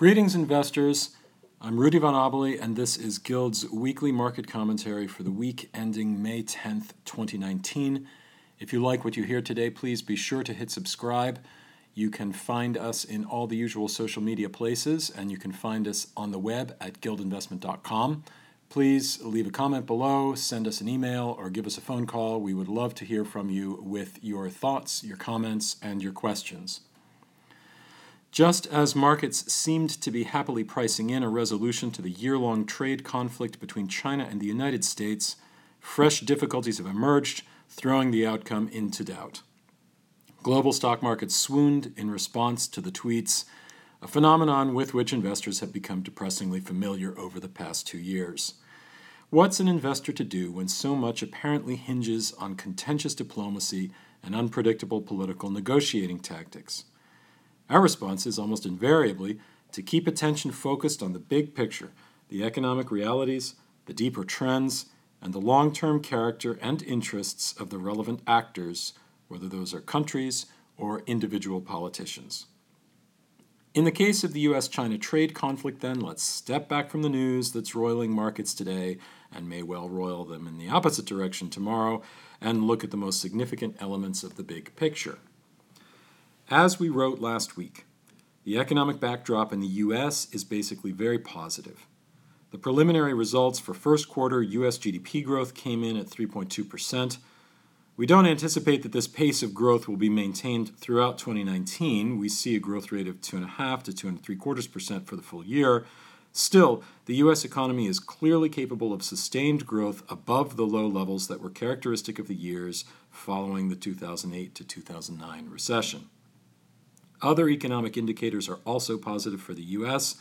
Greetings, investors. I'm Rudy Von Obeli, and this is Guild's weekly market commentary for the week ending May 10th, 2019. If you like what you hear today, please be sure to hit subscribe. You can find us in all the usual social media places, and you can find us on the web at guildinvestment.com. Please leave a comment below, send us an email, or give us a phone call. We would love to hear from you with your thoughts, your comments, and your questions. Just as markets seemed to be happily pricing in a resolution to the year long trade conflict between China and the United States, fresh difficulties have emerged, throwing the outcome into doubt. Global stock markets swooned in response to the tweets, a phenomenon with which investors have become depressingly familiar over the past two years. What's an investor to do when so much apparently hinges on contentious diplomacy and unpredictable political negotiating tactics? Our response is almost invariably to keep attention focused on the big picture, the economic realities, the deeper trends, and the long term character and interests of the relevant actors, whether those are countries or individual politicians. In the case of the US China trade conflict, then, let's step back from the news that's roiling markets today and may well roil them in the opposite direction tomorrow and look at the most significant elements of the big picture. As we wrote last week, the economic backdrop in the U.S. is basically very positive. The preliminary results for first quarter U.S. GDP growth came in at 3.2%. We don't anticipate that this pace of growth will be maintained throughout 2019. We see a growth rate of 2.5 to 2.75% for the full year. Still, the U.S. economy is clearly capable of sustained growth above the low levels that were characteristic of the years following the 2008 to 2009 recession. Other economic indicators are also positive for the U.S.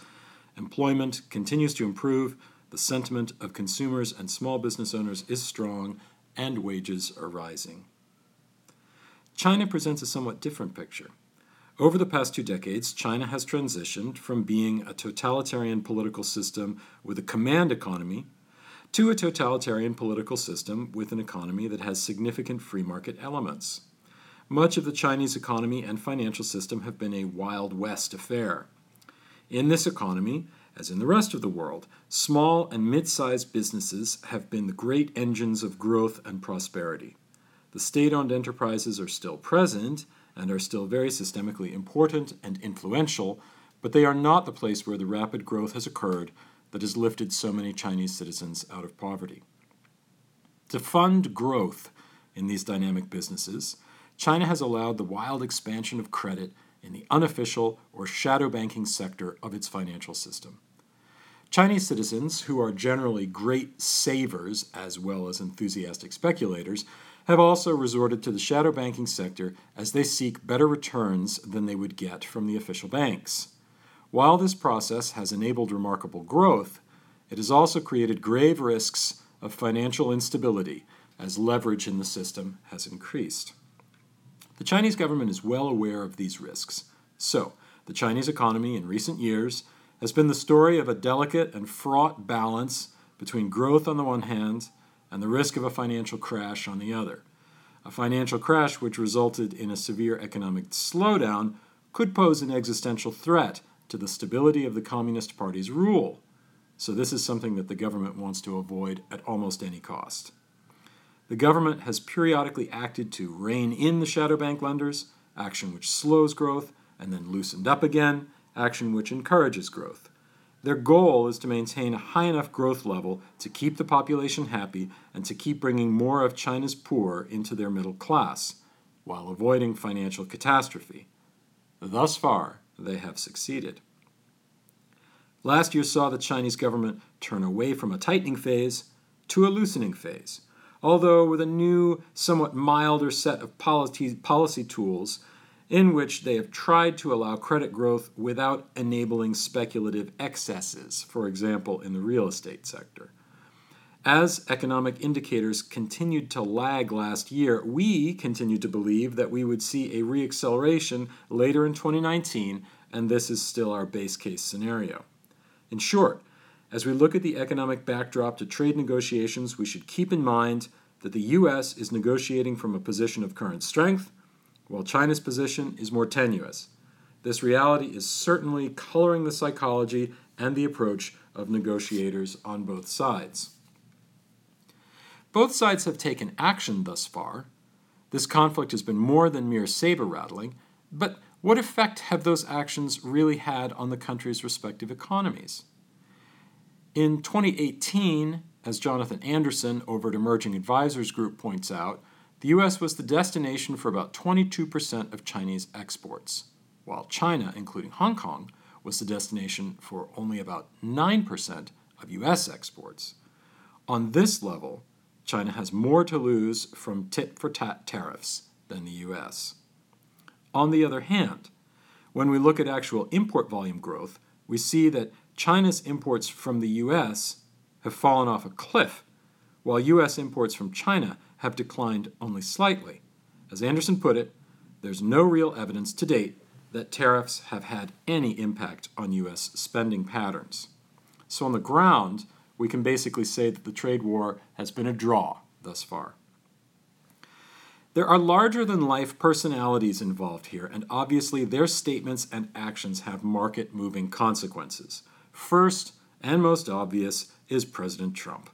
Employment continues to improve, the sentiment of consumers and small business owners is strong, and wages are rising. China presents a somewhat different picture. Over the past two decades, China has transitioned from being a totalitarian political system with a command economy to a totalitarian political system with an economy that has significant free market elements. Much of the Chinese economy and financial system have been a Wild West affair. In this economy, as in the rest of the world, small and mid sized businesses have been the great engines of growth and prosperity. The state owned enterprises are still present and are still very systemically important and influential, but they are not the place where the rapid growth has occurred that has lifted so many Chinese citizens out of poverty. To fund growth in these dynamic businesses, China has allowed the wild expansion of credit in the unofficial or shadow banking sector of its financial system. Chinese citizens, who are generally great savers as well as enthusiastic speculators, have also resorted to the shadow banking sector as they seek better returns than they would get from the official banks. While this process has enabled remarkable growth, it has also created grave risks of financial instability as leverage in the system has increased. The Chinese government is well aware of these risks. So, the Chinese economy in recent years has been the story of a delicate and fraught balance between growth on the one hand and the risk of a financial crash on the other. A financial crash which resulted in a severe economic slowdown could pose an existential threat to the stability of the Communist Party's rule. So, this is something that the government wants to avoid at almost any cost. The government has periodically acted to rein in the shadow bank lenders, action which slows growth and then loosened up again, action which encourages growth. Their goal is to maintain a high enough growth level to keep the population happy and to keep bringing more of China's poor into their middle class, while avoiding financial catastrophe. Thus far, they have succeeded. Last year saw the Chinese government turn away from a tightening phase to a loosening phase although with a new, somewhat milder set of policy, policy tools in which they have tried to allow credit growth without enabling speculative excesses, for example, in the real estate sector. As economic indicators continued to lag last year, we continued to believe that we would see a reacceleration later in 2019, and this is still our base case scenario. In short, as we look at the economic backdrop to trade negotiations, we should keep in mind that the U.S. is negotiating from a position of current strength, while China's position is more tenuous. this reality is certainly coloring the psychology and the approach of negotiators on both sides. Both sides have taken action thus far. This conflict has been more than mere saber rattling, but what effect have those actions really had on the country's respective economies? In 2018, as Jonathan Anderson over at Emerging Advisors Group points out, the U.S. was the destination for about 22% of Chinese exports, while China, including Hong Kong, was the destination for only about 9% of U.S. exports. On this level, China has more to lose from tit for tat tariffs than the U.S. On the other hand, when we look at actual import volume growth, we see that China's imports from the US have fallen off a cliff, while US imports from China have declined only slightly. As Anderson put it, there's no real evidence to date that tariffs have had any impact on US spending patterns. So, on the ground, we can basically say that the trade war has been a draw thus far. There are larger than life personalities involved here, and obviously their statements and actions have market moving consequences. First, and most obvious, is President Trump.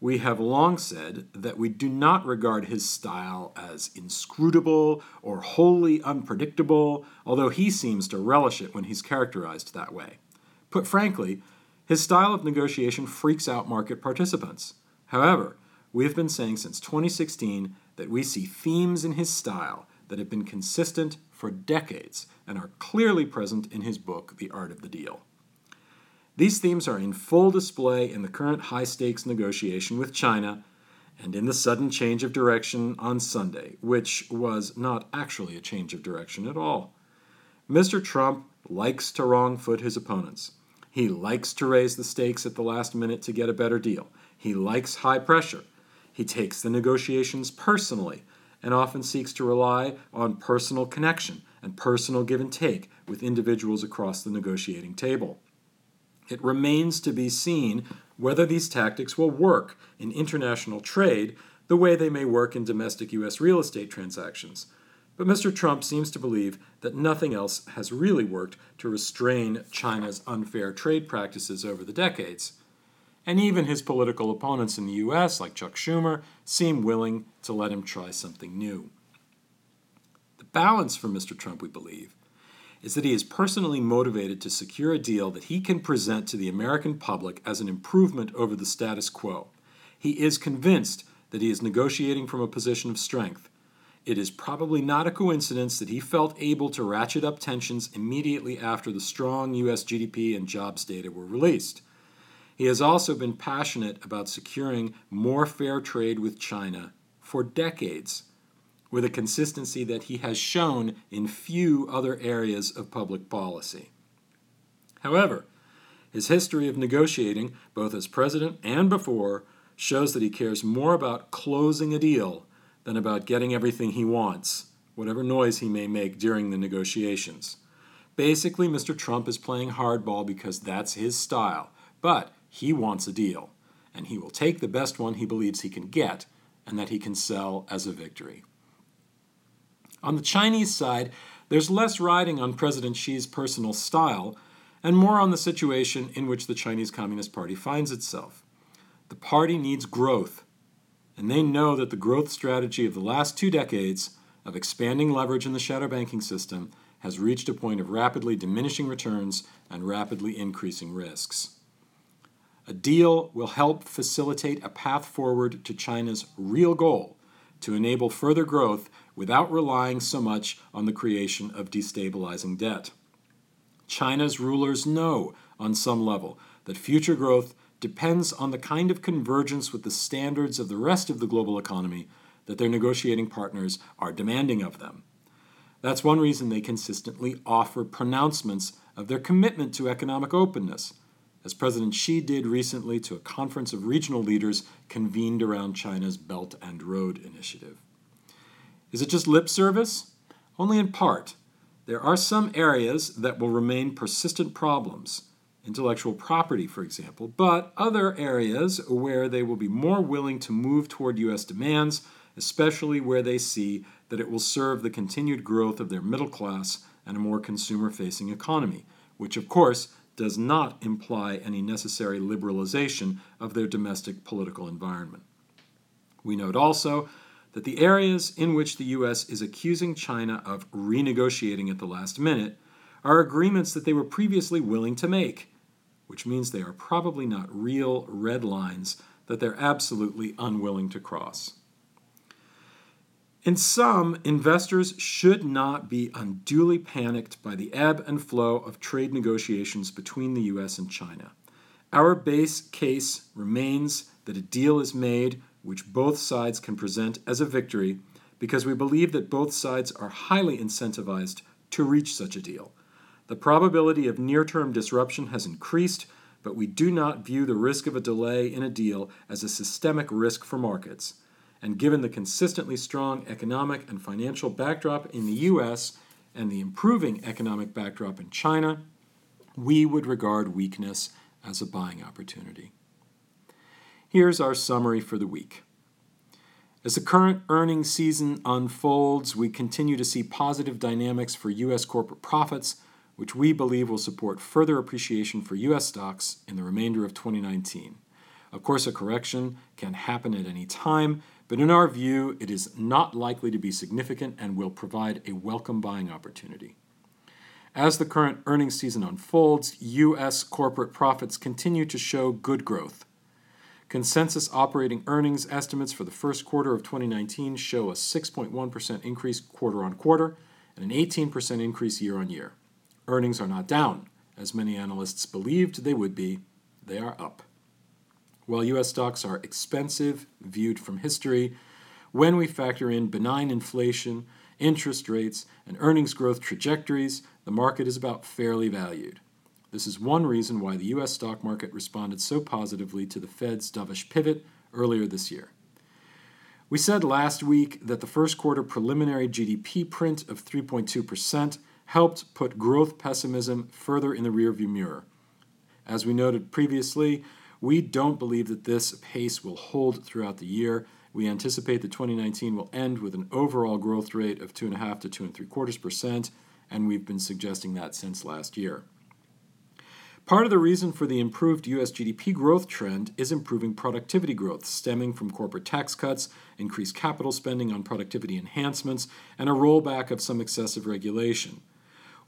We have long said that we do not regard his style as inscrutable or wholly unpredictable, although he seems to relish it when he's characterized that way. Put frankly, his style of negotiation freaks out market participants. However, we have been saying since 2016 that we see themes in his style that have been consistent for decades and are clearly present in his book, The Art of the Deal. These themes are in full display in the current high stakes negotiation with China and in the sudden change of direction on Sunday, which was not actually a change of direction at all. Mr. Trump likes to wrong foot his opponents. He likes to raise the stakes at the last minute to get a better deal. He likes high pressure. He takes the negotiations personally and often seeks to rely on personal connection and personal give and take with individuals across the negotiating table. It remains to be seen whether these tactics will work in international trade the way they may work in domestic U.S. real estate transactions. But Mr. Trump seems to believe that nothing else has really worked to restrain China's unfair trade practices over the decades and even his political opponents in the US, like Chuck Schumer, seem willing to let him try something new. The balance for Mr. Trump, we believe, is that he is personally motivated to secure a deal that he can present to the American public as an improvement over the status quo. He is convinced that he is negotiating from a position of strength. It is probably not a coincidence that he felt able to ratchet up tensions immediately after the strong U.S. GDP and jobs data were released. He has also been passionate about securing more fair trade with China for decades, with a consistency that he has shown in few other areas of public policy. However, his history of negotiating, both as president and before, shows that he cares more about closing a deal than about getting everything he wants, whatever noise he may make during the negotiations. Basically, Mr. Trump is playing hardball because that's his style, but he wants a deal, and he will take the best one he believes he can get and that he can sell as a victory. On the Chinese side, there's less riding on President Xi's personal style and more on the situation in which the Chinese Communist Party finds itself. The party needs growth, and they know that the growth strategy of the last two decades of expanding leverage in the shadow banking system has reached a point of rapidly diminishing returns and rapidly increasing risks. A deal will help facilitate a path forward to China's real goal to enable further growth without relying so much on the creation of destabilizing debt. China's rulers know, on some level, that future growth depends on the kind of convergence with the standards of the rest of the global economy that their negotiating partners are demanding of them. That's one reason they consistently offer pronouncements of their commitment to economic openness as President Xi did recently to a conference of regional leaders convened around China's Belt and Road Initiative. Is it just lip service? Only in part. There are some areas that will remain persistent problems, intellectual property, for example, but other areas where they will be more willing to move toward U.S. demands, especially where they see that it will serve the continued growth of their middle class and a more consumer facing economy, which of course does not imply any necessary liberalization of their domestic political environment. We note also that the areas in which the U.S. is accusing China of renegotiating at the last minute are agreements that they were previously willing to make, which means they are probably not real red lines that they're absolutely unwilling to cross. In sum, investors should not be unduly panicked by the ebb and flow of trade negotiations between the US and China. Our base case remains that a deal is made which both sides can present as a victory because we believe that both sides are highly incentivized to reach such a deal. The probability of near term disruption has increased, but we do not view the risk of a delay in a deal as a systemic risk for markets and given the consistently strong economic and financial backdrop in the US and the improving economic backdrop in China, we would regard weakness as a buying opportunity. Here's our summary for the week. As the current earnings season unfolds, we continue to see positive dynamics for U.S. corporate profits, which we believe will support further appreciation for U.S. stocks in the remainder of 2019. Of course, a correction can happen at any time, but in our view, it is not likely to be significant and will provide a welcome buying opportunity. As the current earnings season unfolds, U.S. corporate profits continue to show good growth. Consensus operating earnings estimates for the first quarter of 2019 show a 6.1% increase quarter on quarter and an 18% increase year on year. Earnings are not down, as many analysts believed they would be, they are up. While U.S. stocks are expensive viewed from history, when we factor in benign inflation, interest rates, and earnings growth trajectories, the market is about fairly valued. This is one reason why the U.S. stock market responded so positively to the Fed's dovish pivot earlier this year. We said last week that the first quarter preliminary GDP print of 3.2% helped put growth pessimism further in the rearview mirror. As we noted previously, we don't believe that this pace will hold throughout the year. We anticipate that 2019 will end with an overall growth rate of 2.5 to 2.75 percent, and we've been suggesting that since last year. Part of the reason for the improved U.S. GDP growth trend is improving productivity growth, stemming from corporate tax cuts, increased capital spending on productivity enhancements, and a rollback of some excessive regulation.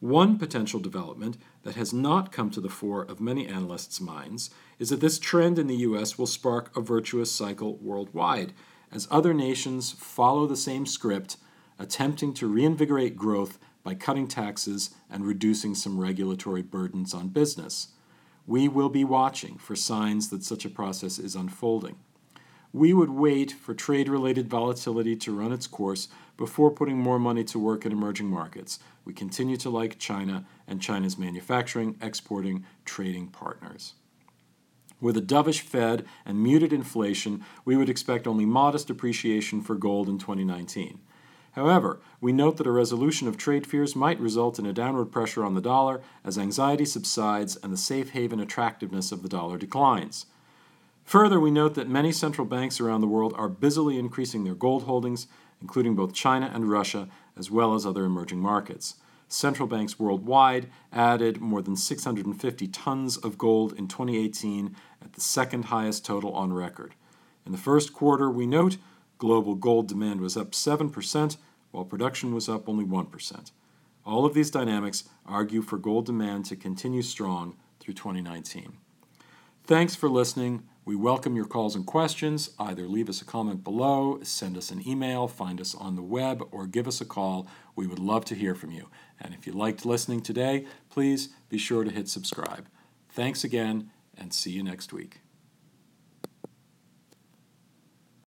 One potential development that has not come to the fore of many analysts' minds is that this trend in the U.S. will spark a virtuous cycle worldwide as other nations follow the same script, attempting to reinvigorate growth by cutting taxes and reducing some regulatory burdens on business. We will be watching for signs that such a process is unfolding. We would wait for trade related volatility to run its course before putting more money to work in emerging markets. We continue to like China and China's manufacturing, exporting, trading partners. With a dovish Fed and muted inflation, we would expect only modest appreciation for gold in 2019. However, we note that a resolution of trade fears might result in a downward pressure on the dollar as anxiety subsides and the safe haven attractiveness of the dollar declines. Further, we note that many central banks around the world are busily increasing their gold holdings, including both China and Russia, as well as other emerging markets. Central banks worldwide added more than 650 tons of gold in 2018 at the second highest total on record. In the first quarter, we note global gold demand was up 7%, while production was up only 1%. All of these dynamics argue for gold demand to continue strong through 2019. Thanks for listening. We welcome your calls and questions. Either leave us a comment below, send us an email, find us on the web, or give us a call. We would love to hear from you. And if you liked listening today, please be sure to hit subscribe. Thanks again, and see you next week.